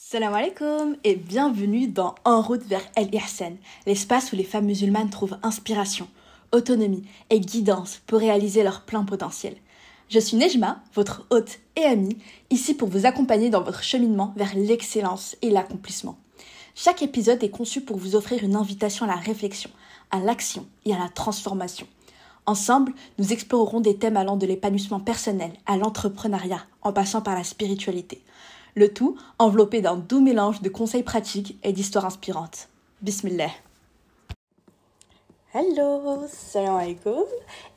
Salam alaikum et bienvenue dans En route vers El Ihsan, l'espace où les femmes musulmanes trouvent inspiration, autonomie et guidance pour réaliser leur plein potentiel. Je suis Nejma, votre hôte et amie, ici pour vous accompagner dans votre cheminement vers l'excellence et l'accomplissement. Chaque épisode est conçu pour vous offrir une invitation à la réflexion, à l'action et à la transformation. Ensemble, nous explorerons des thèmes allant de l'épanouissement personnel à l'entrepreneuriat, en passant par la spiritualité. Le tout enveloppé d'un doux mélange de conseils pratiques et d'histoires inspirantes. Bismillah. Hello, salam alaikum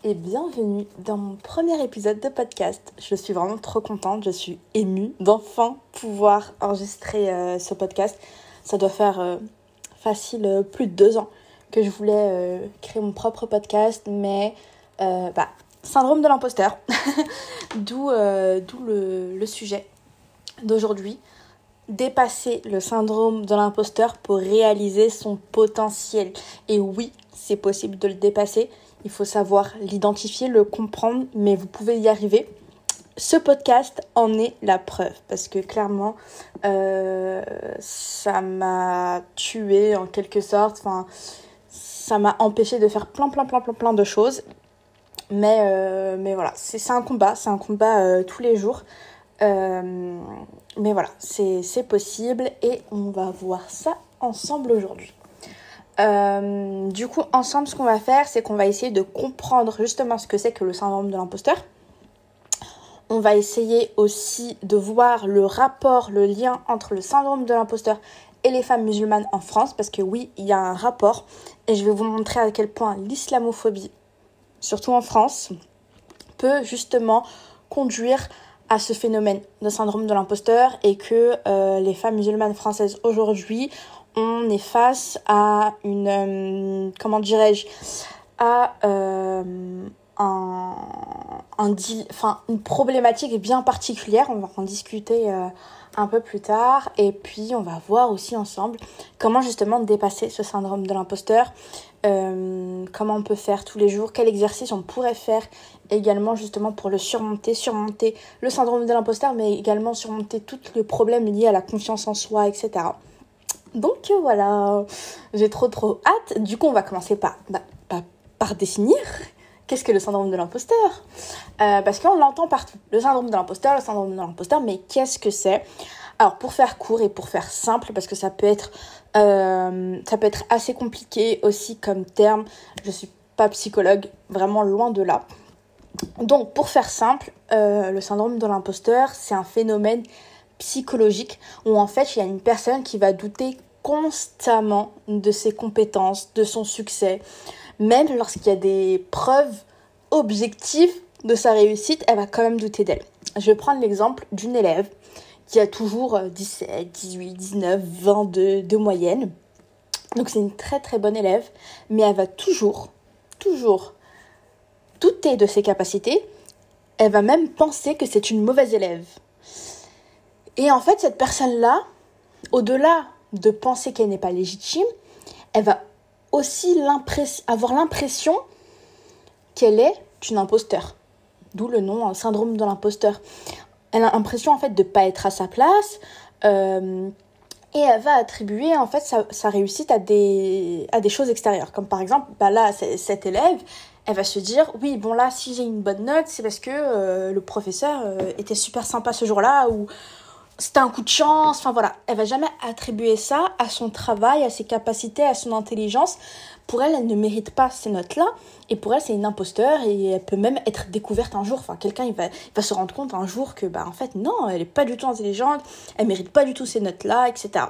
et bienvenue dans mon premier épisode de podcast. Je suis vraiment trop contente, je suis émue d'enfin pouvoir enregistrer euh, ce podcast. Ça doit faire euh, facile euh, plus de deux ans que je voulais créer mon propre podcast, mais bah, syndrome de l'imposteur, d'où le, le sujet d'aujourd'hui, dépasser le syndrome de l'imposteur pour réaliser son potentiel. Et oui, c'est possible de le dépasser. Il faut savoir l'identifier, le comprendre, mais vous pouvez y arriver. Ce podcast en est la preuve parce que clairement, euh, ça m'a tué en quelque sorte. Ça m'a empêché de faire plein, plein, plein, plein, plein de choses. Mais, euh, mais voilà, c'est un combat, c'est un combat euh, tous les jours. Euh, mais voilà, c'est possible et on va voir ça ensemble aujourd'hui. Euh, du coup, ensemble, ce qu'on va faire, c'est qu'on va essayer de comprendre justement ce que c'est que le syndrome de l'imposteur. On va essayer aussi de voir le rapport, le lien entre le syndrome de l'imposteur et les femmes musulmanes en France, parce que oui, il y a un rapport, et je vais vous montrer à quel point l'islamophobie, surtout en France, peut justement conduire à ce phénomène de syndrome de l'imposteur et que euh, les femmes musulmanes françaises aujourd'hui, on est face à une, euh, comment dirais-je, à euh, un, enfin, une problématique bien particulière. On va en discuter un peu plus tard. Et puis, on va voir aussi ensemble comment justement dépasser ce syndrome de l'imposteur, comment on peut faire tous les jours, quel exercice on pourrait faire également justement pour le surmonter, surmonter le syndrome de l'imposteur, mais également surmonter tous les problèmes liés à la confiance en soi, etc. Donc euh, voilà, j'ai trop trop hâte. Du coup, on va commencer par, bah, par définir qu'est-ce que le syndrome de l'imposteur euh, Parce qu'on l'entend partout. Le syndrome de l'imposteur, le syndrome de l'imposteur, mais qu'est-ce que c'est? Alors pour faire court et pour faire simple, parce que ça peut être, euh, ça peut être assez compliqué aussi comme terme, je suis pas psychologue, vraiment loin de là. Donc pour faire simple, euh, le syndrome de l'imposteur, c'est un phénomène psychologique où en fait il y a une personne qui va douter constamment de ses compétences, de son succès, même lorsqu'il y a des preuves objectives de sa réussite, elle va quand même douter d'elle. Je vais prendre l'exemple d'une élève qui a toujours 17, 18, 19, 22 de moyenne. Donc c'est une très très bonne élève, mais elle va toujours, toujours douter de ses capacités. Elle va même penser que c'est une mauvaise élève. Et en fait, cette personne-là, au-delà de penser qu'elle n'est pas légitime, elle va aussi avoir l'impression qu'elle est une imposteur. D'où le nom un syndrome de l'imposteur. Elle a l'impression en fait de ne pas être à sa place euh, et elle va attribuer en fait sa, réussite à des, à des choses extérieures. Comme par exemple, bah là, cette élève, elle va se dire oui bon là si j'ai une bonne note c'est parce que euh, le professeur euh, était super sympa ce jour-là ou c'était un coup de chance, enfin voilà, elle va jamais attribuer ça à son travail, à ses capacités, à son intelligence. Pour elle, elle ne mérite pas ces notes-là, et pour elle, c'est une imposteur, et elle peut même être découverte un jour. Enfin, quelqu'un, il va, va se rendre compte un jour que, bah, en fait, non, elle est pas du tout intelligente, elle mérite pas du tout ces notes-là, etc.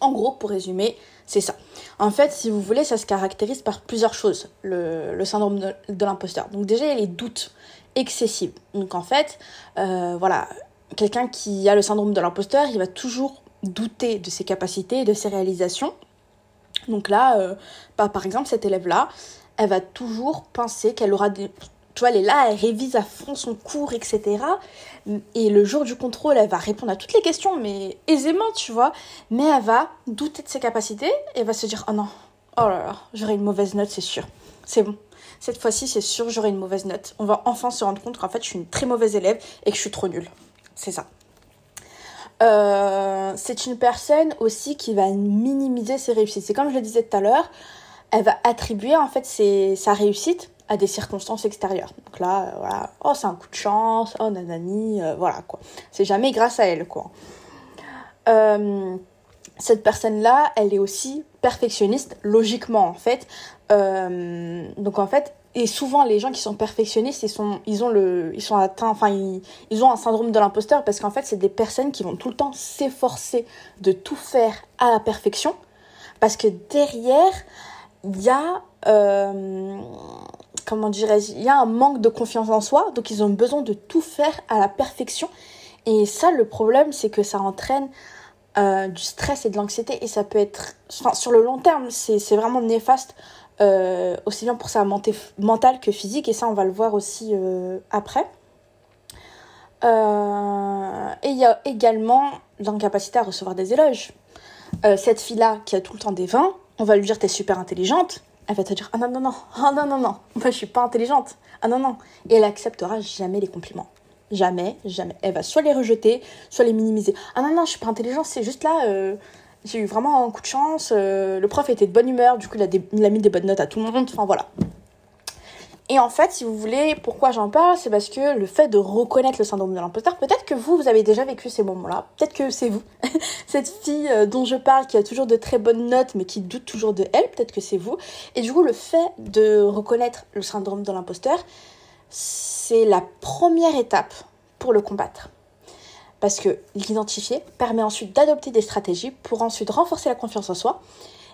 En gros, pour résumer, c'est ça. En fait, si vous voulez, ça se caractérise par plusieurs choses, le, syndrome de, l'imposteur. Donc déjà, il y a les doutes excessifs. Donc en fait, euh, voilà, quelqu'un qui a le syndrome de l'imposteur, il va toujours douter de ses capacités et de ses réalisations. Donc là, euh, bah, par exemple, cette élève-là, elle va toujours penser qu'elle aura des... Elle est là, elle révise à fond son cours, etc. Et le jour du contrôle, elle va répondre à toutes les questions, mais aisément, tu vois. Mais elle va douter de ses capacités et va se dire, oh non, oh là là, j'aurai une mauvaise note, c'est sûr. C'est bon. Cette fois-ci, c'est sûr, j'aurai une mauvaise note. On va enfin se rendre compte qu'en fait, je suis une très mauvaise élève et que je suis trop nulle. C'est ça. Euh, c'est une personne aussi qui va minimiser ses réussites. C'est comme je le disais tout à l'heure, elle va attribuer en fait sa réussite à des circonstances extérieures. Donc là, euh, voilà, oh c'est un coup de chance, oh nanani, euh, voilà quoi. C'est jamais grâce à elle quoi. Euh, cette personne-là, elle est aussi perfectionniste, logiquement en fait. donc en fait, et souvent les gens qui sont perfectionnistes, ils sont, ils ont le, ils sont atteints, enfin ils, ils ont un syndrome de l'imposteur parce qu'en fait c'est des personnes qui vont tout le temps s'efforcer de tout faire à la perfection parce que derrière il y a comment dirais-je, il y a un manque de confiance en soi, donc ils ont besoin de tout faire à la perfection. Et ça, le problème, c'est que ça entraîne euh, du stress et de l'anxiété, et ça peut être, enfin, sur le long terme, c'est vraiment néfaste, euh, aussi bien pour sa mentale que physique, et ça, on va le voir aussi euh, après. et il y a également l'incapacité à recevoir des éloges. cette fille-là qui a tout le temps des vins, on va lui dire t'es super intelligente, elle va te dire ah non non non ah non non non. Moi je suis pas intelligente. Ah non non et elle acceptera jamais les compliments. Jamais jamais. Elle va soit les rejeter soit les minimiser ah non non je suis pas intelligente c'est juste là euh, j'ai eu vraiment un coup de chance euh, le prof était de bonne humeur du coup il a, il a mis des bonnes notes à tout le monde enfin voilà et en fait, si vous voulez, pourquoi j'en parle, c'est parce que le fait de reconnaître le syndrome de l'imposteur, peut-être que vous, vous avez déjà vécu ces moments-là, peut-être que c'est vous, cette fille euh, dont je parle qui a toujours de très bonnes notes mais qui doute toujours de elle, peut-être que c'est vous. Et du coup, le fait de reconnaître le syndrome de l'imposteur, c'est la première étape pour le combattre. Parce que l'identifier permet ensuite d'adopter des stratégies pour ensuite renforcer la confiance en soi,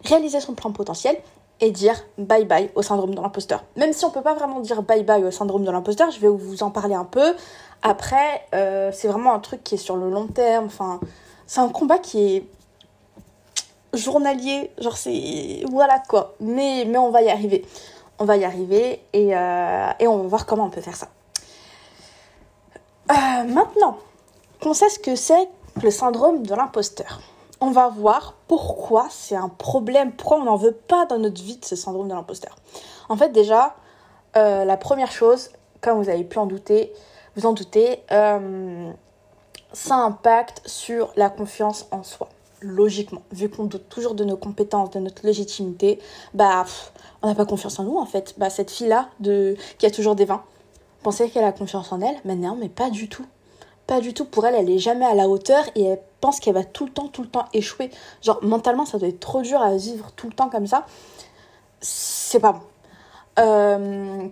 réaliser son plan potentiel et dire bye bye au syndrome de l'imposteur. Même si on peut pas vraiment dire bye bye au syndrome de l'imposteur, je vais vous en parler un peu. Après, euh, c'est vraiment un truc qui est sur le long terme. Enfin, c'est un combat qui est journalier. Genre, c'est. Voilà quoi. Mais, mais on va y arriver. On va y arriver et, euh, et on va voir comment on peut faire ça. Euh, maintenant qu'on sait ce que c'est le syndrome de l'imposteur on va voir pourquoi c'est un problème, pourquoi on n'en veut pas dans notre vie de ce syndrome de l'imposteur. En fait, déjà, euh, la première chose, comme vous avez pu en douter, vous en doutez, euh, ça impacte sur la confiance en soi. Logiquement, vu qu'on doute toujours de nos compétences, de notre légitimité, bah, on n'a pas confiance en nous en fait. Bah, cette fille-là, qui a toujours des vins, pensait qu'elle a confiance en elle, mais non, mais pas du tout pas du tout. Pour elle, elle est jamais à la hauteur et elle pense qu'elle va tout le temps, tout le temps échouer. Genre, mentalement, ça doit être trop dur à vivre tout le temps comme ça. C'est pas bon. Euh,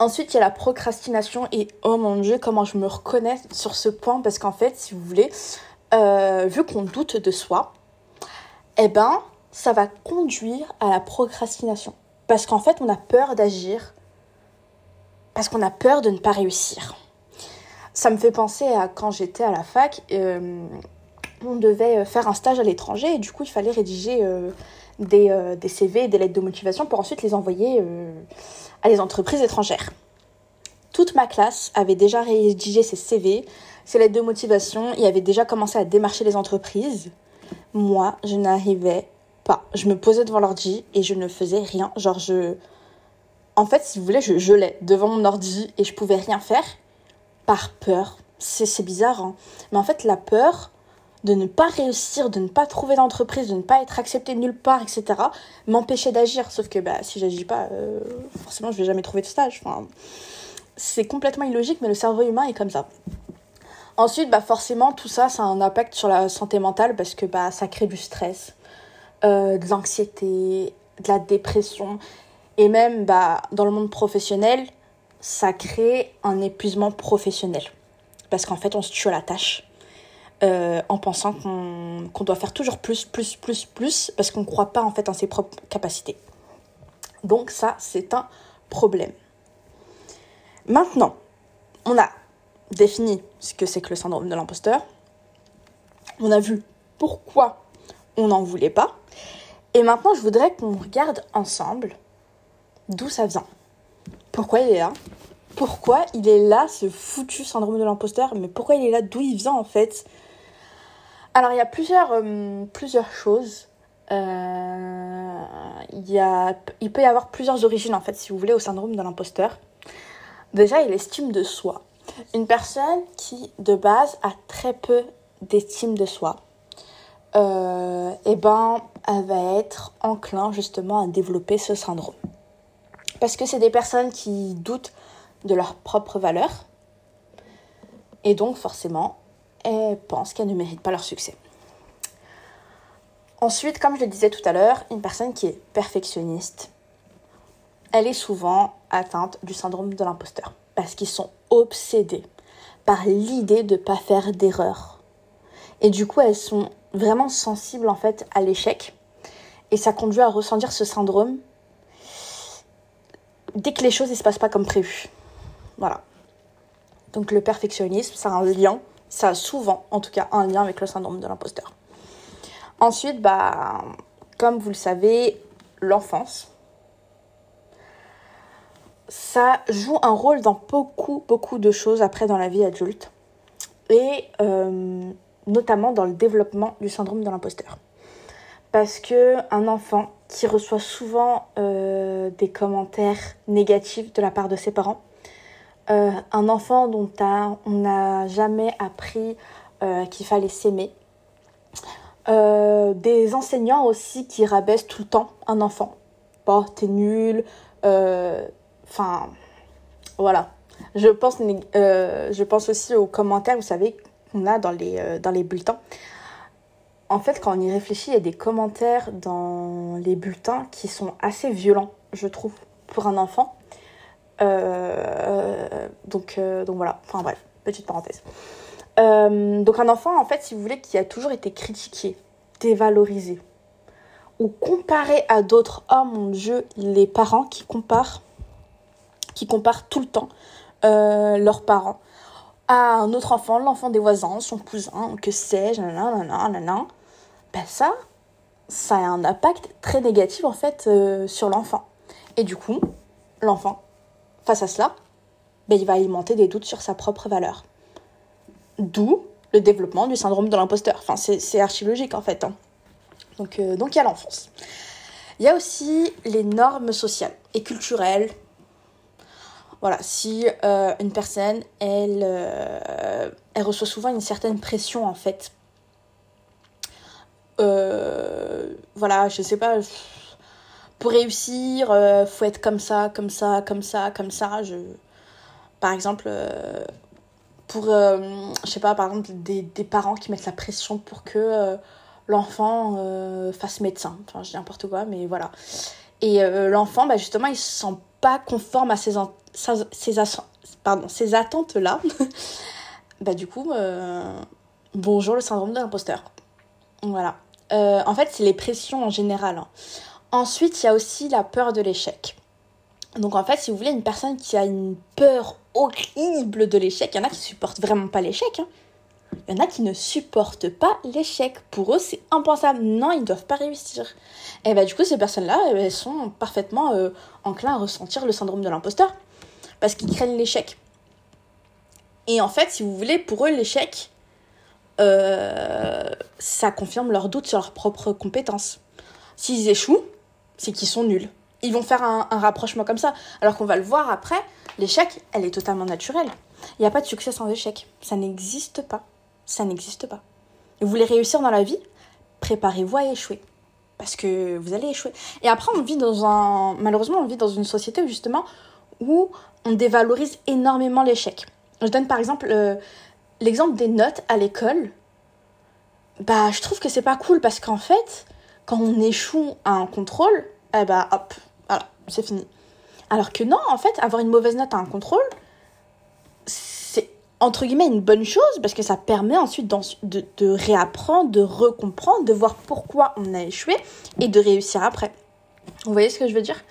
ensuite, il y a la procrastination et oh mon dieu, comment je me reconnais sur ce point parce qu'en fait, si vous voulez, euh, vu qu'on doute de soi, eh ben, ça va conduire à la procrastination. Parce qu'en fait, on a peur d'agir parce qu'on a peur de ne pas réussir. Ça me fait penser à quand j'étais à la fac, euh, on devait euh, faire un stage à l'étranger et du coup il fallait rédiger euh, des, des, CV des lettres de motivation pour ensuite les envoyer à les entreprises étrangères. Toute ma classe avait déjà rédigé ses CV, ses lettres de motivation et avait déjà commencé à démarcher les entreprises. Moi, je n'arrivais pas. Je me posais devant l'ordi et je ne faisais rien. Genre, je. En fait, si vous voulez, je gelais devant mon ordi et je pouvais rien faire par peur. C'est bizarre, hein. mais en fait la peur de ne pas réussir, de ne pas trouver d'entreprise, de ne pas être accepté nulle part, etc., m'empêchait d'agir. Sauf que bah, si j'agis pas, euh, forcément je vais jamais trouver de stage. Enfin, c'est complètement illogique, mais le cerveau humain est comme ça. Ensuite, bah forcément, tout ça, ça a un impact sur la santé mentale parce que bah, ça crée du stress, euh, de l'anxiété, de la dépression. Et même bah, dans le monde professionnel, ça crée un épuisement professionnel. Parce qu'en fait, on se tue à la tâche. Euh, en pensant qu'on doit faire toujours plus, plus, plus, plus, parce qu'on ne croit pas en fait en ses propres capacités. Donc ça, c'est un problème. Maintenant, on a défini ce que c'est que le syndrome de l'imposteur. On a vu pourquoi on n'en voulait pas. Et maintenant, je voudrais qu'on regarde ensemble d'où ça vient pourquoi il est là? Pourquoi il est là, ce foutu syndrome de l'imposteur? Mais pourquoi il est là? D'où il vient en fait? Alors il y a plusieurs, euh, plusieurs choses. Euh, il, y a, il peut y avoir plusieurs origines en fait, si vous voulez, au syndrome de l'imposteur. Déjà, il estime de soi. Une personne qui, de base, a très peu d'estime de soi. euh, eh ben, elle va être enclin justement à développer ce syndrome. Parce que c'est des personnes qui doutent de leur propre valeur. Et donc, forcément, elles pensent qu'elles ne méritent pas leur succès. Ensuite, comme je le disais tout à l'heure, une personne qui est perfectionniste, elle est souvent atteinte du syndrome de l'imposteur. Parce qu'ils sont obsédés par l'idée de ne pas faire d'erreur. Et du coup, elles sont vraiment sensibles en fait à l'échec. Et ça conduit à ressentir ce syndrome dès que les choses ne se passent pas comme prévu. Voilà. Donc le perfectionnisme, ça un lien, ça a souvent en tout cas un lien avec le syndrome de l'imposteur. Ensuite, bah, comme vous le savez, l'enfance, ça joue un rôle dans beaucoup, beaucoup de choses après dans la vie adulte. Et euh, notamment dans le développement du syndrome de l'imposteur. Parce que un enfant qui reçoit souvent euh, des commentaires négatifs de la part de ses parents, euh, un enfant dont on n'a jamais appris qu'il fallait s'aimer, des enseignants aussi qui rabaissent tout le temps un enfant. Bah, t'es nul, Enfin, voilà. Je pense, euh, je pense aussi aux commentaires, vous savez, qu'on a dans les, euh, dans les bulletins. En fait, quand on y réfléchit, il y a des commentaires dans les bulletins qui sont assez violents, je trouve, pour un enfant. Euh, donc, donc voilà, enfin bref, petite parenthèse. donc un enfant, en fait, si vous voulez, qui a toujours été critiqué, dévalorisé, ou comparé à d'autres, oh mon dieu, les parents qui comparent tout le temps euh, leurs parents à un autre enfant, l'enfant des voisins, son cousin, que sais-je, ben ça, ça a un impact très négatif en fait euh, sur l'enfant. Et du coup, l'enfant, face à cela, ben, il va alimenter des doutes sur sa propre valeur. D'où le développement du syndrome de l'imposteur. Enfin, c'est archi en fait. Hein. Donc, euh, donc il y a l'enfance. Il y a aussi les normes sociales et culturelles voilà, si euh, une personne, elle, euh, elle reçoit souvent une certaine pression en fait. Voilà, je sais pas, pour réussir, faut être comme ça, comme ça, comme ça, comme ça. Je... Par exemple, pour, je sais pas, par exemple, des, des, parents qui mettent la pression pour que l'enfant fasse médecin. Enfin, je dis n'importe quoi, mais voilà. Et l'enfant, bah, justement, il se sent pas conforme à ses, ces, ces attentes-là, bah du coup, euh, bonjour le syndrome de l'imposteur. Voilà. Euh, en fait, c'est les pressions en général. Hein. Ensuite, il y a aussi la peur de l'échec. Donc en fait, si vous voulez, une personne qui a une peur horrible de l'échec, il y en a qui supportent vraiment pas l'échec. Hein. Il y en a qui ne supportent pas l'échec. Pour eux, c'est impensable. Non, ils ne doivent pas réussir. Et bah du coup, ces personnes-là, elles sont parfaitement euh, à ressentir le syndrome de l'imposteur parce qu'ils craignent l'échec. Et en fait, si vous voulez, pour eux, l'échec, euh, ça confirme leur doute sur leurs propres compétences. S'ils échouent, c'est qu'ils sont nuls. Ils vont faire un, rapprochement comme ça. Alors qu'on va le voir après, l'échec, elle est totalement naturelle. Il n'y a pas de succès sans échec. Ça n'existe pas. Ça n'existe pas. vous voulez réussir dans la vie? Préparez-vous à échouer. Parce que vous allez échouer. Et après, on vit dans un. Malheureusement, on vit dans une société justement, où on dévalorise énormément l'échec. Je donne par exemple euh, l'exemple des notes à l'école. Bah, je trouve que c'est pas cool parce qu'en fait, quand on échoue à un contrôle, eh bah hop, voilà, c'est fini. Alors que non, en fait, avoir une mauvaise note à un contrôle, c'est entre guillemets une bonne chose parce que ça permet ensuite de, réapprendre, de recomprendre, de voir pourquoi on a échoué et de réussir après. Vous voyez ce que je veux dire?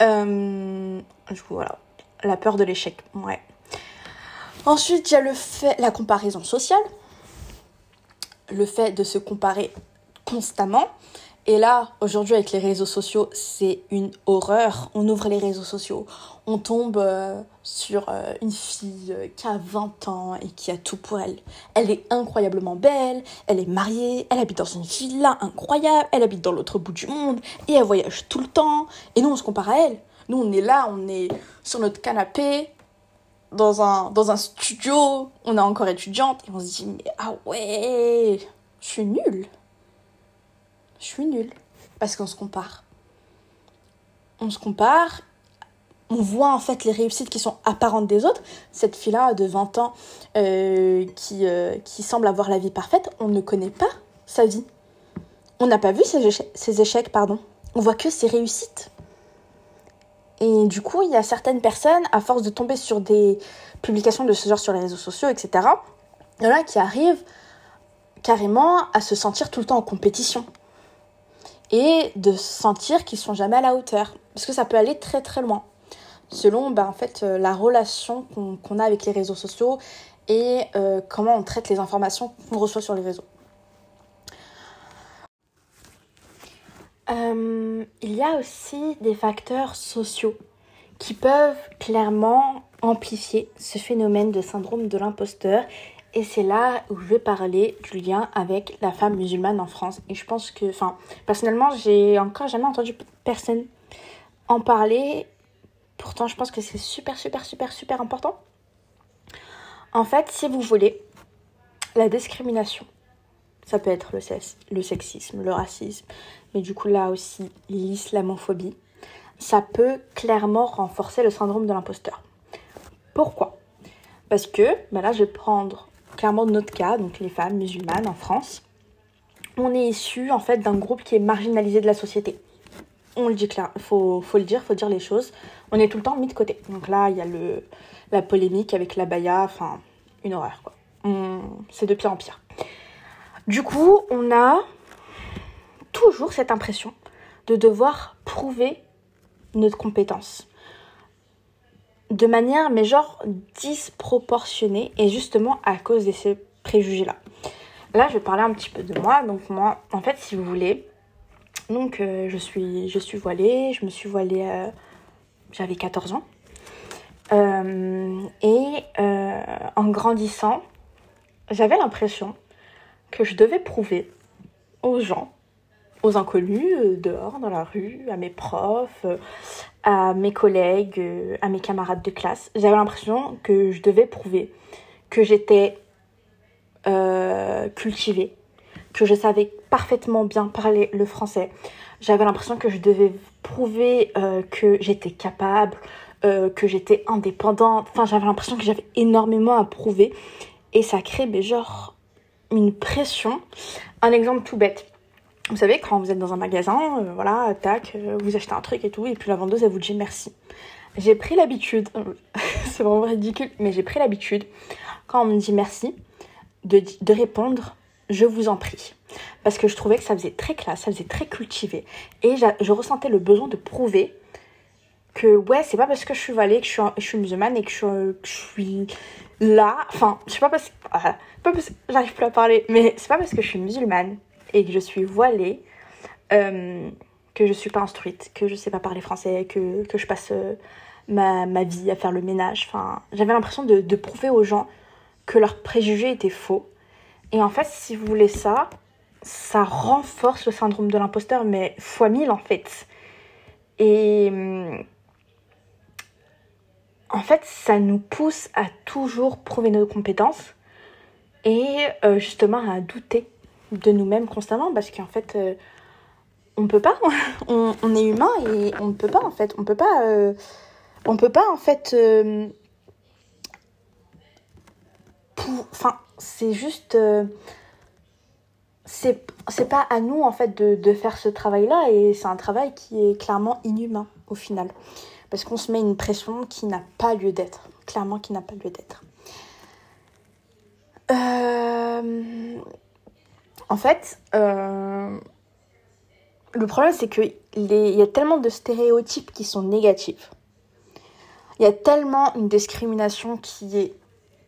Euh, voilà la peur de l'échec. Ouais. Ensuite, il y a le fait, la comparaison sociale. Le fait de se comparer constamment. Et là, aujourd'hui, avec les réseaux sociaux, c'est une horreur. On ouvre les réseaux sociaux, on tombe euh, sur euh, une fille euh, qui a 20 ans et qui a tout pour elle. Elle est incroyablement belle, elle est mariée, elle habite dans une villa incroyable, elle habite dans l'autre bout du monde et elle voyage tout le temps. Et nous, on se compare à elle. Nous, on est là, on est sur notre canapé, dans un, dans un studio, on est encore étudiante, et on se dit, mais ah ouais, je suis nulle. Suis nulle. Parce qu'on se compare. On se compare, on voit en fait les réussites qui sont apparentes des autres. Cette fille-là de 20 ans euh, qui, euh, qui semble avoir la vie parfaite, on ne connaît pas sa vie. On n'a pas vu ses échecs, pardon. On voit que ses réussites. Et du coup, il y a certaines personnes, à force de tomber sur des publications de ce genre sur les réseaux sociaux, etc., il qui arrivent carrément à se sentir tout le temps en compétition. Et de sentir qu'ils sont jamais à la hauteur. Parce que ça peut aller très très loin. Selon bah, en fait, euh, la relation qu'on a avec les réseaux sociaux et euh, comment on traite les informations qu'on reçoit sur les réseaux. Euh, il y a aussi des facteurs sociaux qui peuvent clairement amplifier ce phénomène de syndrome de l'imposteur. Et c'est là où je vais parler du lien avec la femme musulmane en France. Et je pense que, enfin, personnellement, j'ai encore jamais entendu personne en parler. Pourtant, je pense que c'est super, super, super, super important. En fait, si vous voulez, la discrimination, ça peut être le, le sexisme, le racisme, mais du coup là aussi l'islamophobie, ça peut clairement renforcer le syndrome de l'imposteur. Pourquoi? Parce que, bah là je vais prendre clairement notre cas, donc les femmes musulmanes en France. On est issu en fait d'un groupe qui est marginalisé de la société. On le dit clair, faut, le dire, faut dire les choses. On est tout le temps mis de côté. Donc là, il y a le, la polémique avec la baya, enfin, une horreur quoi. C'est de pire en pire. Du coup, on a toujours cette impression de devoir prouver notre compétence. De manière, mais genre, disproportionnée, et justement à cause de ces préjugés-là. Là, je vais parler un petit peu de moi. Donc moi, en fait, si vous voulez, donc euh, je, suis, je suis voilée, je me suis voilée, euh, j'avais 14 ans. Euh, et en grandissant, j'avais l'impression que je devais prouver aux gens, aux inconnus, dehors, dans la rue, à mes profs, à mes collègues, euh, à mes camarades de classe. J'avais l'impression que je devais prouver que j'étais cultivée, que je savais parfaitement bien parler le français. J'avais l'impression que je devais prouver que j'étais capable, que j'étais indépendante. Enfin, j'avais l'impression que j'avais énormément à prouver. Et ça crée, mais genre, une pression. Un exemple tout bête. Vous savez, quand vous êtes dans un magasin, euh, voilà, tac, euh, vous achetez un truc et tout, et puis la vendeuse, elle vous dit merci. J'ai pris l'habitude, c'est vraiment ridicule, mais j'ai pris l'habitude, quand on me dit merci, de, de répondre je vous en prie. Parce que je trouvais que ça faisait très classe, ça faisait très cultivé. Et je ressentais le besoin de prouver que, ouais, c'est pas parce que je suis valée, que je suis, musulmane et que je, suis là, enfin, je sais pas parce, pas parce que j'arrive plus à parler, mais c'est pas parce que je suis musulmane et que je suis voilée euh, que je suis pas instruite, que je sais pas parler français, que, que je passe euh, ma, ma, vie à faire le ménage. Enfin, j'avais l'impression de, de, prouver aux gens que leurs préjugés étaient faux. Et en fait, si vous voulez ça, ça renforce le syndrome de l'imposteur, mais fois mille en fait. Et hum, en fait, ça nous pousse à toujours prouver nos compétences et euh, justement à douter de nous-mêmes constamment parce qu'en fait, euh, on peut pas, on, est humain et on ne peut pas en fait, on peut pas, euh, on peut pas en fait, enfin, c'est juste, c'est pas à nous en fait de, de faire ce travail-là et c'est un travail qui est clairement inhumain au final. Parce qu'on se met une pression qui n'a pas lieu d'être, clairement qui n'a pas lieu d'être. Euh, en fait, euh, le problème c'est qu'il y a tellement de stéréotypes qui sont négatifs. Il y a tellement une discrimination qui est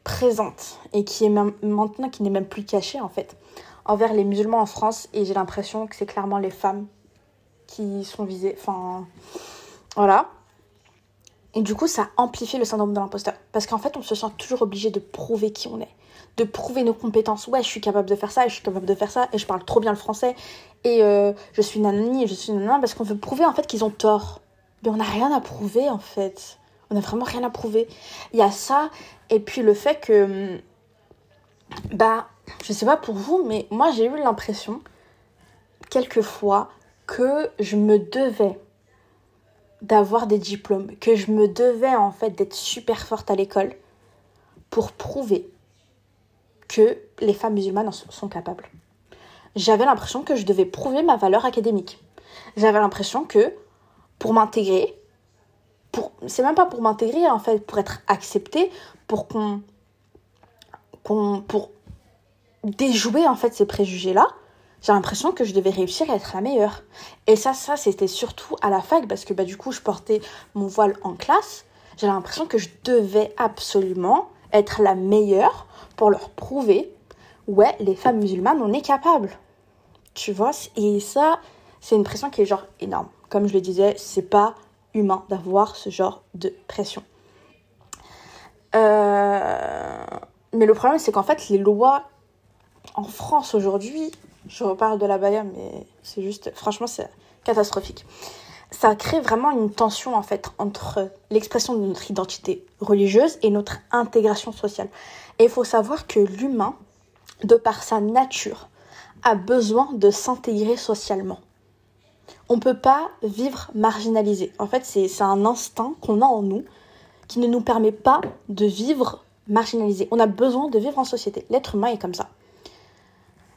présente et qui est maintenant qui n'est même plus cachée en fait envers les musulmans en France et j'ai l'impression que c'est clairement les femmes qui sont visées. Enfin, voilà. Et du coup, ça amplifie le syndrome de l'imposteur. Parce qu'en fait, on se sent toujours obligé de prouver qui on est, de prouver nos compétences. Ouais, je suis capable de faire ça, et je suis capable de faire ça, et je parle trop bien le français, et euh, je suis nanani, et je suis nanana, parce qu'on veut prouver en fait qu'ils ont tort. Mais on n'a rien à prouver en fait. On n'a vraiment rien à prouver. Il y a ça, et puis le fait que. Bah, je sais pas pour vous, mais moi j'ai eu l'impression quelquefois que je me devais d'avoir des diplômes, que je me devais en fait d'être super forte à l'école pour prouver que les femmes musulmanes sont capables. J'avais l'impression que je devais prouver ma valeur académique. J'avais l'impression que pour m'intégrer, pour c'est même pas pour m'intégrer en fait, pour être acceptée, pour qu'on qu'on pour déjouer en fait ces préjugés là, j'ai l'impression que je devais réussir à être la meilleure. Et ça, ça, c'était surtout à la fac, parce que bah, du coup, je portais mon voile en classe. J'ai l'impression que je devais absolument être la meilleure pour leur prouver, ouais, les femmes musulmanes, on est capable. Tu vois Et ça, c'est une pression qui est genre énorme. Comme je le disais, c'est pas humain d'avoir ce genre de pression. Euh, mais le problème, c'est qu'en fait, les lois en France aujourd'hui, je reparle de la Baïa, mais c'est juste, franchement, c'est catastrophique. Ça crée vraiment une tension en fait entre l'expression de notre identité religieuse et notre intégration sociale. Et il faut savoir que l'humain, de par sa nature, a besoin de s'intégrer socialement. On ne peut pas vivre marginalisé. En fait, c'est un instinct qu'on a en nous qui ne nous permet pas de vivre marginalisé. On a besoin de vivre en société. L'être humain est comme ça.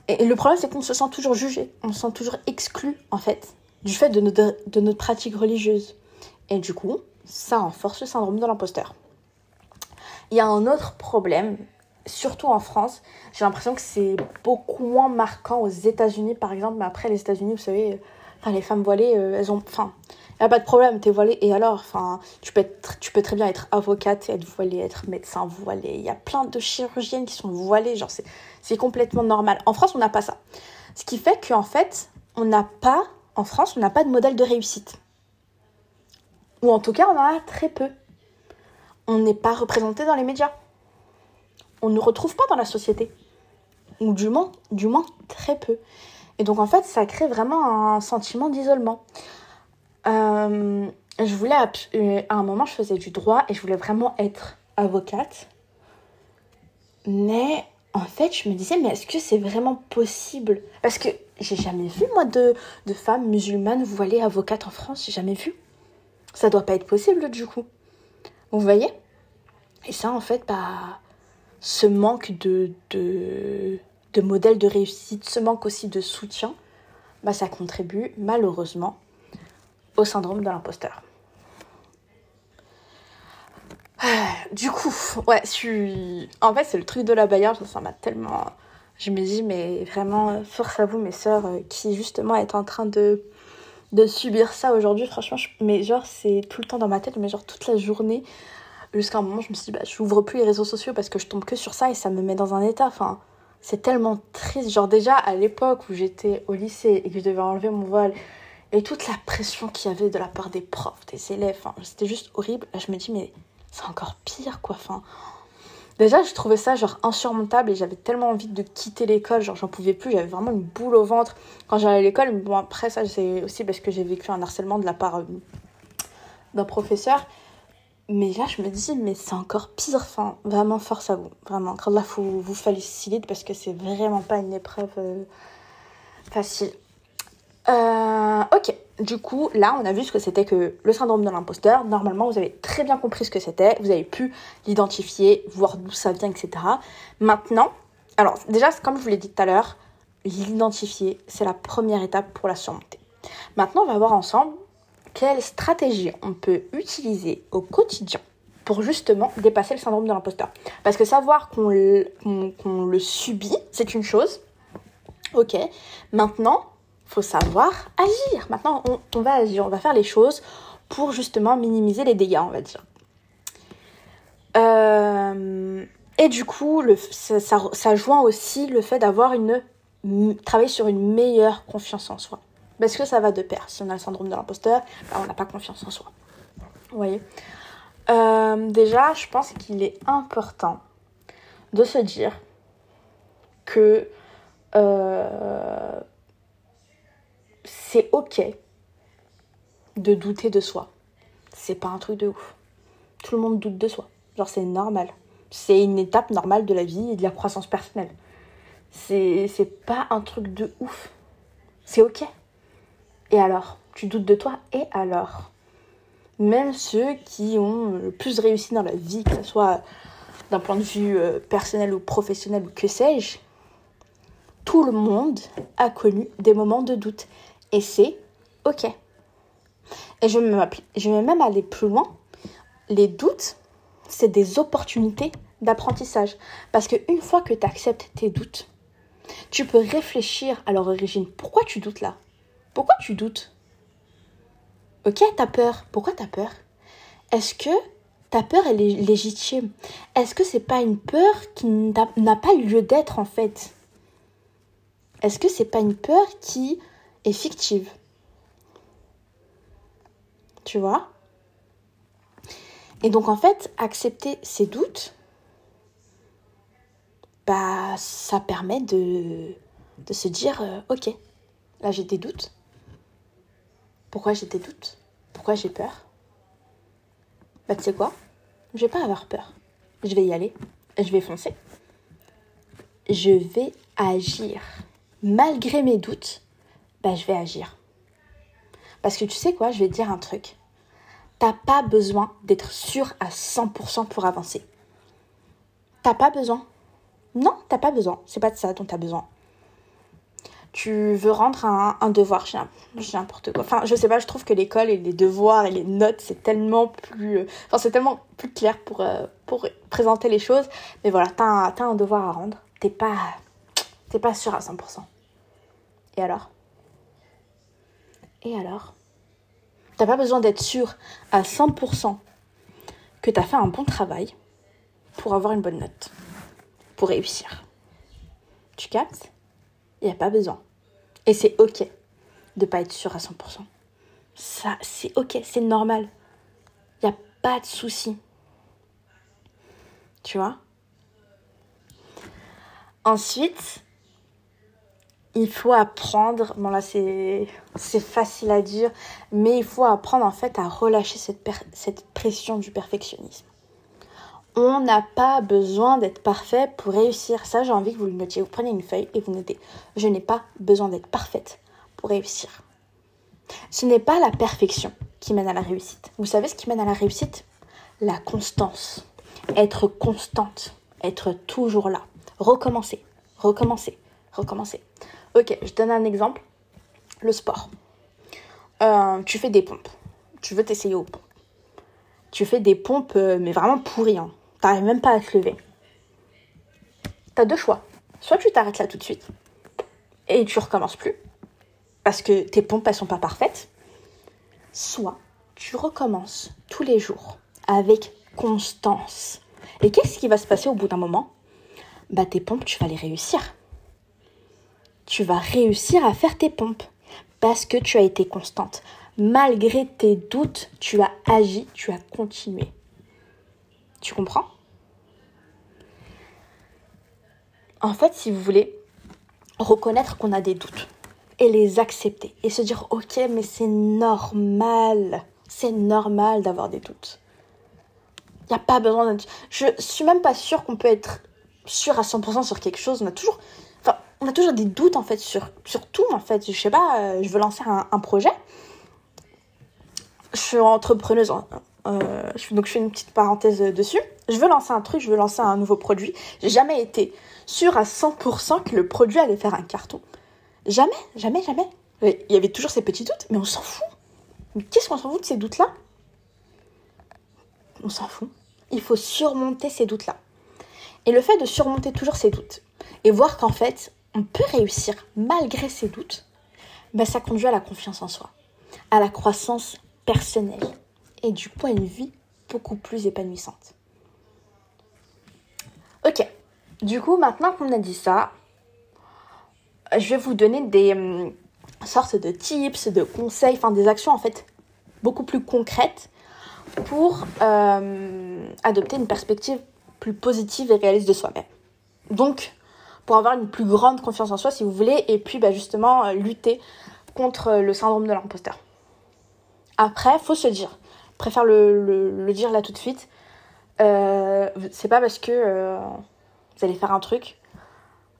Et, le problème, c'est qu'on se sent toujours jugé, on se sent toujours exclu, en fait, du fait de notre, de notre pratique religieuse. Et du coup, ça renforce le syndrome de l'imposteur. Il y a un autre problème, surtout en France, j'ai l'impression que c'est beaucoup moins marquant aux États-Unis, par exemple, mais après, les États-Unis, vous savez, les femmes voilées, euh, elles ont. Enfin, il a pas de problème, t'es voilée, et alors Enfin, tu peux, tu peux très bien être avocate être voilée, être médecin voilé. Il y a plein de chirurgiennes qui sont voilées, genre, c'est complètement normal. En France, on n'a pas ça. Ce qui fait qu'en fait, on n'a pas, en France, on n'a pas de modèle de réussite. Ou en tout cas, on en a très peu. On n'est pas représenté dans les médias. On ne retrouve pas dans la société. Ou du moins, du moins très peu. Et donc en fait, ça crée vraiment un sentiment d'isolement. Euh, je voulais, euh, à un moment, je faisais du droit et je voulais vraiment être avocate. Mais en fait, je me disais, mais est-ce que c'est vraiment possible? Parce que j'ai jamais vu, moi, de, de femmes musulmanes voilées avocates en France. J'ai jamais vu. Ça doit pas être possible, du coup. Vous voyez? Et ça, en fait, bah, ce manque de, de, de modèle de réussite, ce manque aussi de soutien, bah, ça contribue, malheureusement, au syndrome de l'imposteur. Du coup, ouais, je suis. En fait, c'est le truc de la bagarre, ça m'a tellement. Je me dis, mais vraiment, force à vous, mes sœurs, euh, qui justement est en train de, de subir ça aujourd'hui. Franchement, mais genre, c'est tout le temps dans ma tête, mais genre toute la journée. Jusqu'à un moment, je me suis dit, bah, j'ouvre plus les réseaux sociaux parce que je tombe que sur ça et ça me met dans un état. Enfin, c'est tellement triste. Genre, déjà, à l'époque où j'étais au lycée et que je devais enlever mon voile et toute la pression qu'il y avait de la part des profs, des élèves, c'était juste horrible. Je me dis, mais c'est encore pire, quoi. Enfin, déjà, je trouvais ça genre insurmontable et j'avais tellement envie de quitter l'école, genre j'en pouvais plus, j'avais vraiment une boule au ventre quand j'allais à l'école. Bon, après, ça, c'est aussi parce que j'ai vécu un harcèlement de la part euh, d'un professeur. Mais là, je me dis, mais c'est encore pire. Enfin, vraiment, force à vous. Vraiment. Quand là, faut vous féliciter parce que c'est vraiment pas une épreuve euh, facile. Euh, ok, du coup, là, on a vu ce que c'était que le syndrome de l'imposteur. Normalement, vous avez très bien compris ce que c'était. Vous avez pu l'identifier, voir d'où ça vient, etc. Maintenant, alors déjà, comme je vous l'ai dit tout à l'heure, l'identifier, c'est la première étape pour la surmonter. Maintenant, on va voir ensemble quelle stratégie on peut utiliser au quotidien pour justement dépasser le syndrome de l'imposteur. Parce que savoir qu'on le subit, c'est une chose. Ok. Maintenant, faut savoir agir. Maintenant, on, va agir, on va faire les choses pour justement minimiser les dégâts, on va dire. Euh, et du coup, le, ça, ça, joint aussi le fait d'avoir une travailler sur une meilleure confiance en soi. Parce que ça va de pair? Si on a le syndrome de l'imposteur, bah, on n'a pas confiance en soi. Vous voyez? Euh, Déjà, je pense qu'il est important de se dire que euh, c'est ok de douter de soi. C'est pas un truc de ouf. Tout le monde doute de soi. Genre, c'est normal. C'est une étape normale de la vie et de la croissance personnelle. C'est pas un truc de ouf. C'est ok. Et alors? Tu doutes de toi? Et alors? Même ceux qui ont le plus réussi dans la vie, que ce soit d'un point de vue euh, personnel ou professionnel ou que sais-je, tout le monde a connu des moments de doute. Et c'est ok. Et je vais, même, aller plus loin. Les doutes, c'est des opportunités d'apprentissage. Parce qu'une fois que tu acceptes tes doutes, tu peux réfléchir à leur origine. Pourquoi tu doutes là? Pourquoi tu doutes? Ok, t'as peur. Pourquoi t'as peur? Est-ce que ta peur est légitime? Est-ce que c'est pas une peur qui n'a pas lieu d'être en fait? Est-ce que c'est pas une peur qui fictive Tu vois? Et donc en fait, accepter ses doutes, bah ça permet de, de se dire euh, ok, là j'ai des doutes. Pourquoi j'ai des doutes? Pourquoi j'ai peur? Bah tu sais quoi? Je vais pas avoir peur. Je vais y aller. Je vais foncer. Je vais agir. Malgré mes doutes, bah je vais agir. Parce que tu sais quoi, je vais te dire un truc. T'as pas besoin d'être sûr à 100% pour avancer. T'as pas besoin. Non, t'as pas besoin. C'est pas de ça dont t'as besoin. Tu veux rendre un, devoir, j'ai n'importe quoi. Enfin, je sais pas, je trouve que l'école et les devoirs et les notes, c'est tellement plus. Euh, enfin, c'est tellement plus clair pour, euh, pour présenter les choses. Mais voilà, t'as un, un devoir à rendre. T'es pas. T'es pas sûr à 100%. Et alors? Et alors? T'as pas besoin d'être sûr à 100% que t'as fait un bon travail pour avoir une bonne note pour réussir. Tu captes? Il n'y a pas besoin. Et c'est ok de pas être sûr à 100%. Ça, c'est ok, c'est normal. Il n'y a pas de souci. Tu vois? Ensuite, il faut apprendre, bon là c'est, facile à dire, mais il faut apprendre en fait à relâcher cette, cette pression du perfectionnisme. On n'a pas besoin d'être parfait pour réussir. Ça, j'ai envie que vous le notiez. Vous prenez une feuille et vous notez. Je n'ai pas besoin d'être parfaite pour réussir. Ce n'est pas la perfection qui mène à la réussite. Vous savez ce qui mène à la réussite? La constance. Être constante. Être toujours là. Recommencer. Recommencer. Recommencer. Ok, je donne un exemple. Le sport. Euh, tu fais des pompes. Tu veux t'essayer aux pompes. Tu fais des pompes, euh, mais vraiment pourries. Hein t'arrives même pas à te lever. T'as deux choix. Soit tu t'arrêtes là tout de suite et tu recommences plus parce que tes pompes elles sont pas parfaites. Soit tu recommences tous les jours avec constance. Et qu'est-ce qui va se passer au bout d'un moment? Bah tes pompes, tu vas les réussir. Tu vas réussir à faire tes pompes parce que tu as été constante. Malgré tes doutes, tu as agi, tu as continué. Tu comprends? En fait, si vous voulez, reconnaître qu'on a des doutes et les accepter et se dire ok mais c'est normal, c'est normal d'avoir des doutes. Il n'y a pas besoin de... Je suis même pas sûre qu'on peut être sûr à 100% sur quelque chose. On toujours... On a toujours des doutes en fait sur, tout en fait. Je sais pas, euh, je veux lancer un, projet. Je suis entrepreneuse euh, donc je fais une petite parenthèse dessus. Je veux lancer un truc, je veux lancer un nouveau produit. J'ai jamais été sûre à 100% que le produit allait faire un carton. Jamais, jamais, jamais. Il y avait toujours ces petits doutes, mais on s'en fout. Mais qu'est-ce qu'on s'en fout de ces doutes-là? On s'en fout. Il faut surmonter ces doutes-là. Et le fait de surmonter toujours ces doutes et voir qu'en fait, on peut réussir malgré ces doutes, ben ça conduit à la confiance en soi, à la croissance personnelle et du coup à une vie beaucoup plus épanouissante. Ok, du coup maintenant qu'on a dit ça, je vais vous donner des hum, sortes de tips, de conseils, enfin des actions en fait beaucoup plus concrètes pour euh, adopter une perspective plus positive et réaliste de soi-même. Donc, pour avoir une plus grande confiance en soi, si vous voulez, et puis bah, justement euh, lutter contre le syndrome de l'imposteur. Après, faut se dire, préfère le, dire là tout de suite. Euh, c'est pas parce que euh, vous allez faire un truc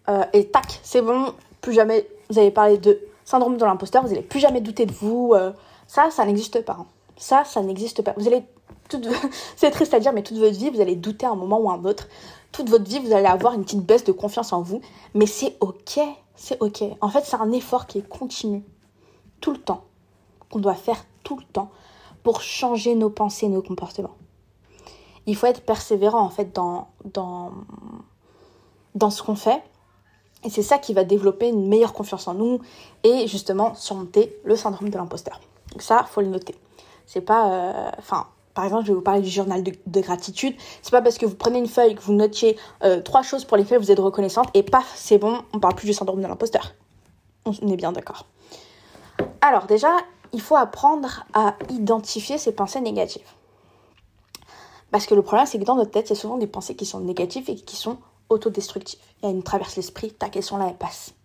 euh, et tac, c'est bon, plus jamais vous allez parler de syndrome de l'imposteur, vous n'allez plus jamais douter de vous. euh, ça, ça n'existe pas. hein. Ça, ça n'existe pas. Vous allez, toute... c'est triste à dire, mais toute votre vie, vous allez douter à un moment ou à un autre. Toute votre vie, vous allez avoir une petite baisse de confiance en vous. Mais c'est ok, c'est ok. En fait, c'est un effort qui est continu, tout le temps, qu'on doit faire tout le temps pour changer nos pensées, nos comportements. Il faut être persévérant, en fait, dans, ce qu'on fait. Et c'est ça qui va développer une meilleure confiance en nous et justement surmonter le syndrome de l'imposteur. Donc ça, faut le noter. C'est pas, euh, enfin, par exemple, je vais vous parler du journal de, de gratitude. C'est pas parce que vous prenez une feuille que vous notiez euh, trois choses pour lesquelles vous êtes reconnaissante et paf, c'est bon, on parle plus du syndrome de l'imposteur. On est bien d'accord. Alors déjà, il faut apprendre à identifier ses pensées négatives. Parce que le problème, c'est que dans notre tête, il y a souvent des pensées qui sont négatives et qui sont autodestructives. Il y a une traverse l'esprit, tac, elles sont là, elles passent.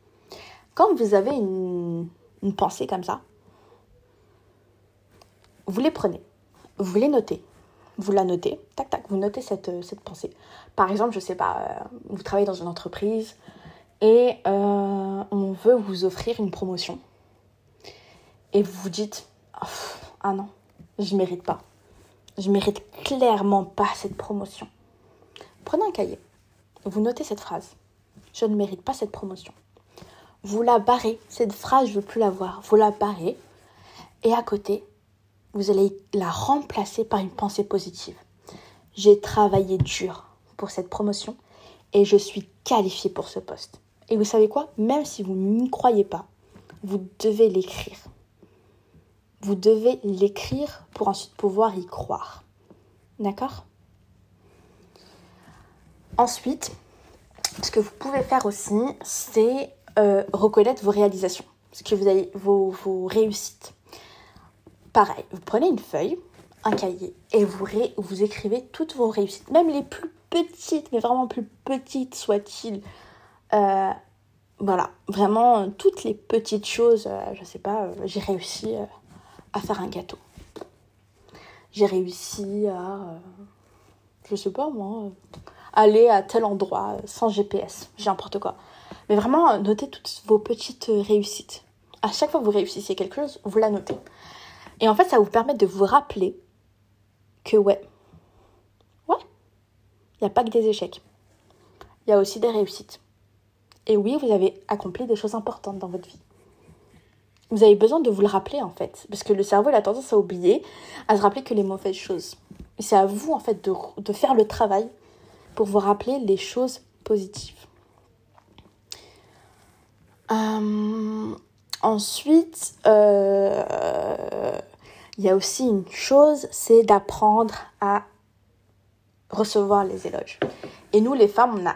Quand vous avez une pensée comme ça, vous les prenez, vous les notez, vous la notez, tac, tac, vous notez cette, euh, pensée. Par exemple, je sais pas, euh, vous travaillez dans une entreprise et euh, on veut vous offrir une promotion. Et vous vous dites, ah, ah non, je mérite pas. Je mérite clairement pas cette promotion. Prenez un cahier, vous notez cette phrase. Je ne mérite pas cette promotion. Vous la barrez. Cette phrase, je ne veux plus la voir. Vous la barrez. Et à côté, vous allez la remplacer par une pensée positive. J'ai travaillé dur pour cette promotion et je suis qualifiée pour ce poste. Et vous savez quoi? Même si vous n'y croyez pas, vous devez l'écrire. Vous devez l'écrire pour ensuite pouvoir y croire. D'accord? Ensuite, ce que vous pouvez faire aussi, c'est euh, reconnaître vos réalisations, vos réussites. Pareil, vous prenez une feuille, un cahier, et vous, écrivez toutes vos réussites, même les plus petites, mais vraiment plus petites soient-ils. Euh, voilà, vraiment euh, toutes les petites choses. euh, je sais pas, euh, j'ai réussi à faire un gâteau. J'ai réussi à, je sais pas moi, aller à tel endroit sans GPS, j'ai n'importe quoi. Mais vraiment, notez toutes vos petites réussites. À chaque fois que vous réussissez quelque chose, vous la notez. Et en fait, ça vous permet de vous rappeler que ouais, ouais, il n'y a pas que des échecs. Il y a aussi des réussites. Et oui, vous avez accompli des choses importantes dans votre vie. Vous avez besoin de vous le rappeler en fait. Parce que le cerveau il a tendance à oublier, à se rappeler que les mauvaises choses. Et c'est à vous en fait de, de faire le travail pour vous rappeler les choses positives. Euh, ensuite, euh, il y a aussi une chose, c'est d'apprendre à recevoir les éloges. Et nous, les femmes, on a,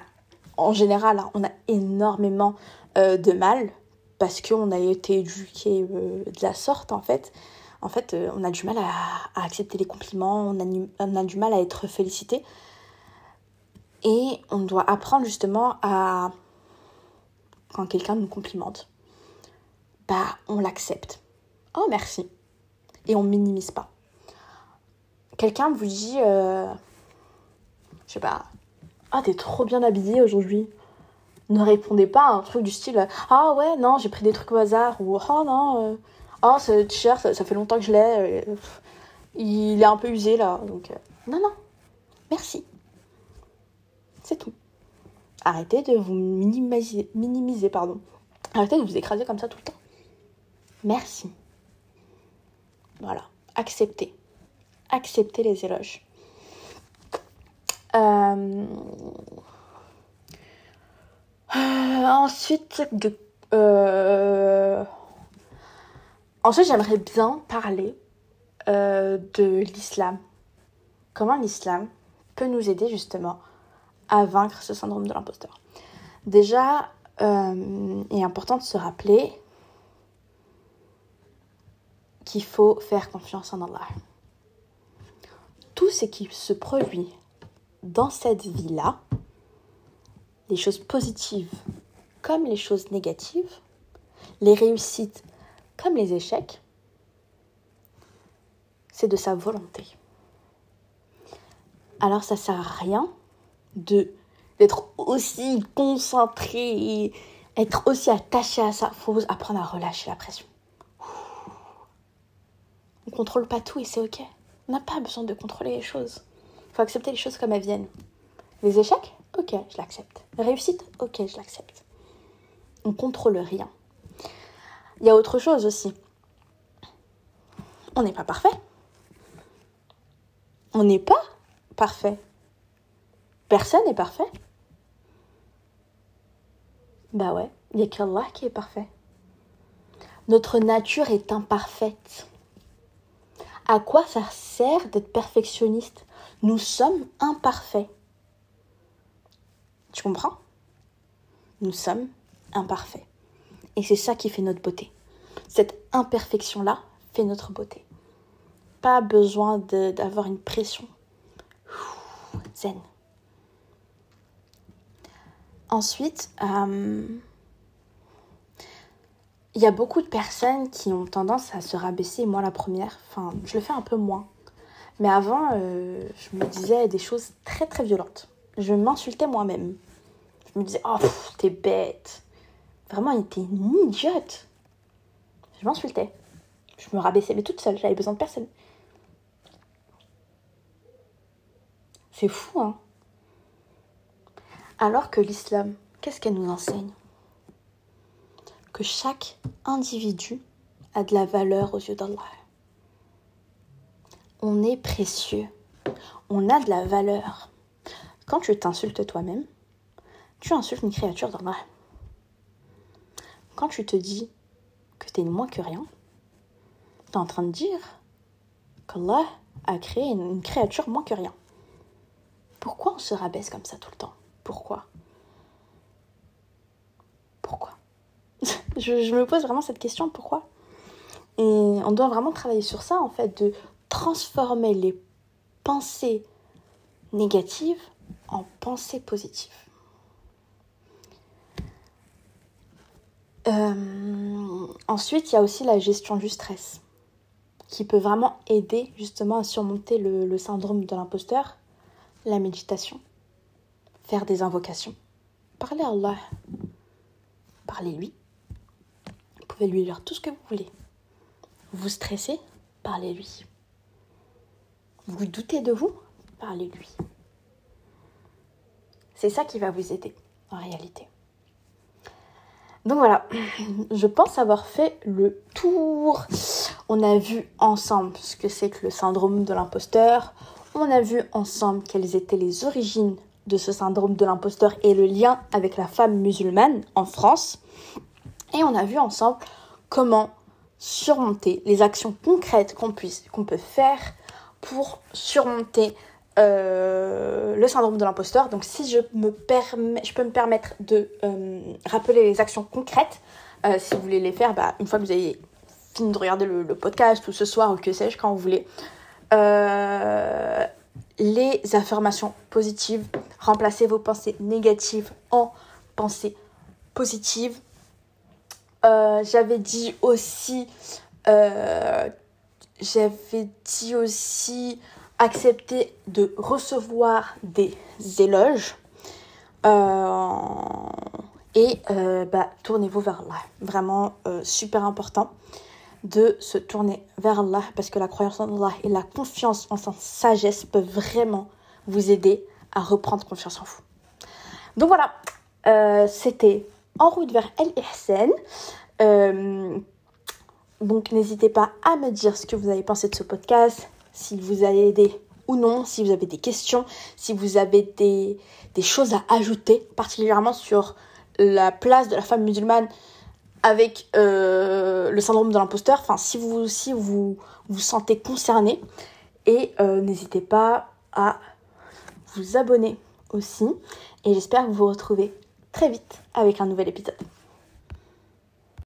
en général, hein, on a énormément euh, de mal parce qu'on a été éduqués euh, de la sorte, en fait. En fait, euh, on a du mal à, accepter les compliments, on a, on a du mal à être félicité. Et on doit apprendre justement à, quand quelqu'un nous complimente, on l'accepte. Oh, merci. Et on minimise pas. Quelqu'un vous dit, euh, je sais pas, ah, t'es trop bien habillée aujourd'hui. Ne répondez pas à un truc du style, ah ouais, non, j'ai pris des trucs au hasard, ou oh non, euh, oh, ce t-shirt, ça, fait longtemps que je l'ai, euh, il est un peu usé là. Donc, euh, non, non, merci. C'est tout. Arrêtez de vous minimiser, minimiser, pardon. Arrêtez de vous écraser comme ça tout le temps. Merci. Voilà. Acceptez. Acceptez les éloges. Euh, ensuite, euh, ensuite j'aimerais bien parler euh, de l'islam. Comment l'islam peut nous aider justement à vaincre ce syndrome de l'imposteur? Déjà, il est important de se rappeler qu'il faut faire confiance en Allah. Tout ce qui se produit dans cette vie-là, les choses positives comme les choses négatives, les réussites comme les échecs, c'est de sa volonté. Alors ça sert à rien de d'être aussi concentré être aussi attaché à ça. Faut apprendre à relâcher la pression. On contrôle pas tout et c'est ok. On n'a pas besoin de contrôler les choses. Il faut accepter les choses comme elles viennent. Les échecs Ok, je l'accepte. Réussite Ok, je l'accepte. On contrôle rien. Il y a autre chose aussi. On n'est pas parfait. On n'est pas parfait. Personne n'est parfait. Bah ouais, il n'y a qu'Allah qui est parfait. Notre nature est imparfaite. À quoi ça sert d'être perfectionniste? Nous sommes imparfaits. Tu comprends? Nous sommes imparfaits. Et c'est ça qui fait notre beauté. Cette imperfection-là fait notre beauté. Pas besoin d'avoir une pression. Zen. Ensuite, euh, il y a beaucoup de personnes qui ont tendance à se rabaisser, moi la première. Enfin, je le fais un peu moins. Mais avant, euh, je me disais des choses très très violentes. Je m'insultais moi-même. Je me disais, oh, t'es bête. Vraiment, t'es une idiote. Je m'insultais. Je me rabaissais, mais toute seule, j'avais besoin de personne. C'est fou, hein alors que l'islam, qu'est-ce qu'elle nous enseigne? Que chaque individu a de la valeur aux yeux d'Allah. On est précieux. On a de la valeur. Quand tu t'insultes toi-même, tu insultes une créature d'Allah. Quand tu te dis que tu es moins que rien, tu es en train de dire qu'Allah a créé une créature moins que rien. Pourquoi on se rabaisse comme ça tout le temps? Pourquoi? Pourquoi? Je, me pose vraiment cette question, pourquoi? Et on doit vraiment travailler sur ça, en fait, de transformer les pensées négatives en pensées positives. Euh, ensuite, il y a aussi la gestion du stress, qui peut vraiment aider justement à surmonter le syndrome de l'imposteur, la méditation faire des invocations. Parlez à Allah. Parlez-lui. Vous pouvez lui dire tout ce que vous voulez. Vous stressez Parlez-lui. Vous doutez de vous Parlez-lui. C'est ça qui va vous aider en réalité. Donc voilà, je pense avoir fait le tour. On a vu ensemble ce que c'est que le syndrome de l'imposteur. On a vu ensemble quelles étaient les origines de ce syndrome de l'imposteur et le lien avec la femme musulmane en France. Et on a vu ensemble comment surmonter les actions concrètes qu'on peut faire pour surmonter euh, le syndrome de l'imposteur. Donc si je me permets, je peux me permettre de euh, rappeler les actions concrètes, euh, si vous voulez les faire, bah, une fois que vous avez fini de regarder le, le podcast ou ce soir ou que sais-je quand vous voulez les affirmations positives. Remplacez vos pensées négatives en pensées positives. Euh, j'avais dit aussi, euh, j'avais dit aussi accepter de recevoir des éloges. Euh, et bah, tournez-vous vers là. Vraiment super important de se tourner vers Allah parce que la croyance en Allah et la confiance en sa sagesse peuvent vraiment vous aider à reprendre confiance en vous. Donc voilà, c'était En route vers El. Euh, donc n'hésitez pas à me dire ce que vous avez pensé de ce podcast, s'il vous a aidé ou non, si vous avez des questions, si vous avez des, des choses à ajouter, particulièrement sur la place de la femme musulmane avec euh, le syndrome de l'imposteur, enfin si vous aussi vous vous sentez concerné. Et euh, n'hésitez pas à vous abonner aussi. Et j'espère vous retrouver très vite avec un nouvel épisode.